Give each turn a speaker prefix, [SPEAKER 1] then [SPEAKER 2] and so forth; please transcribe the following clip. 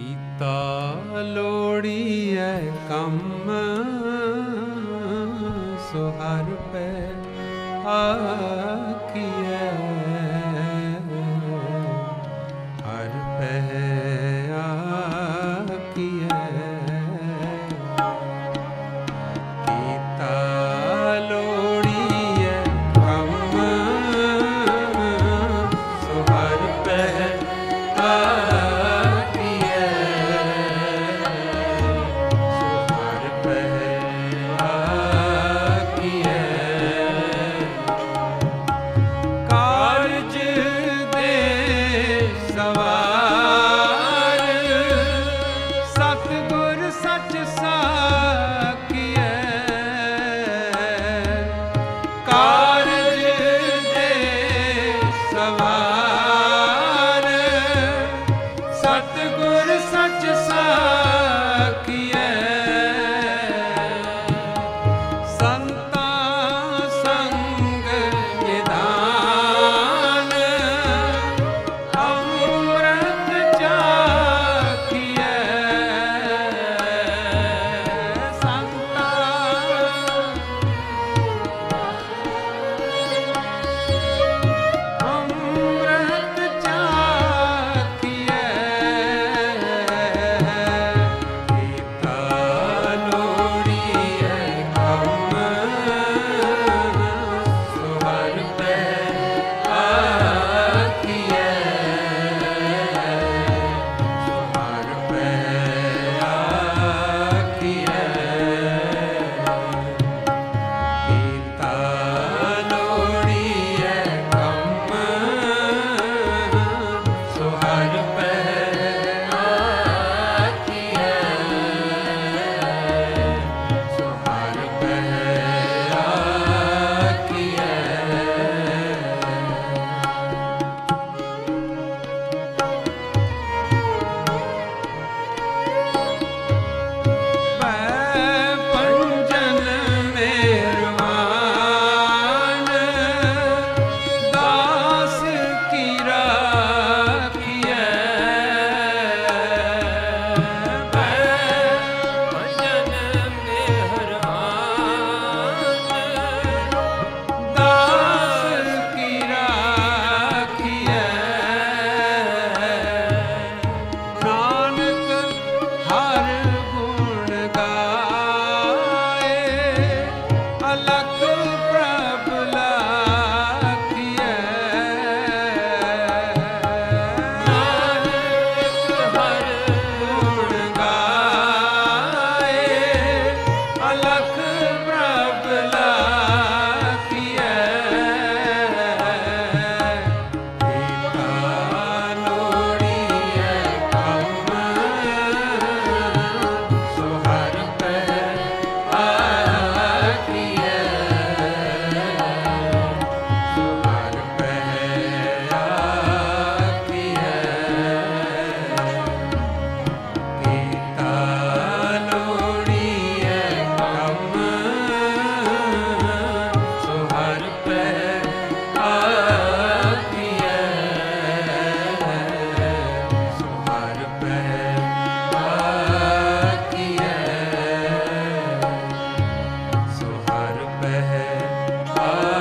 [SPEAKER 1] ਕੀਤਾ ਲੋੜੀ ਐ ਕੰਮ। ਸੁਹਰ ਪੈ ਆਕੀਏ Just sun. la Ah.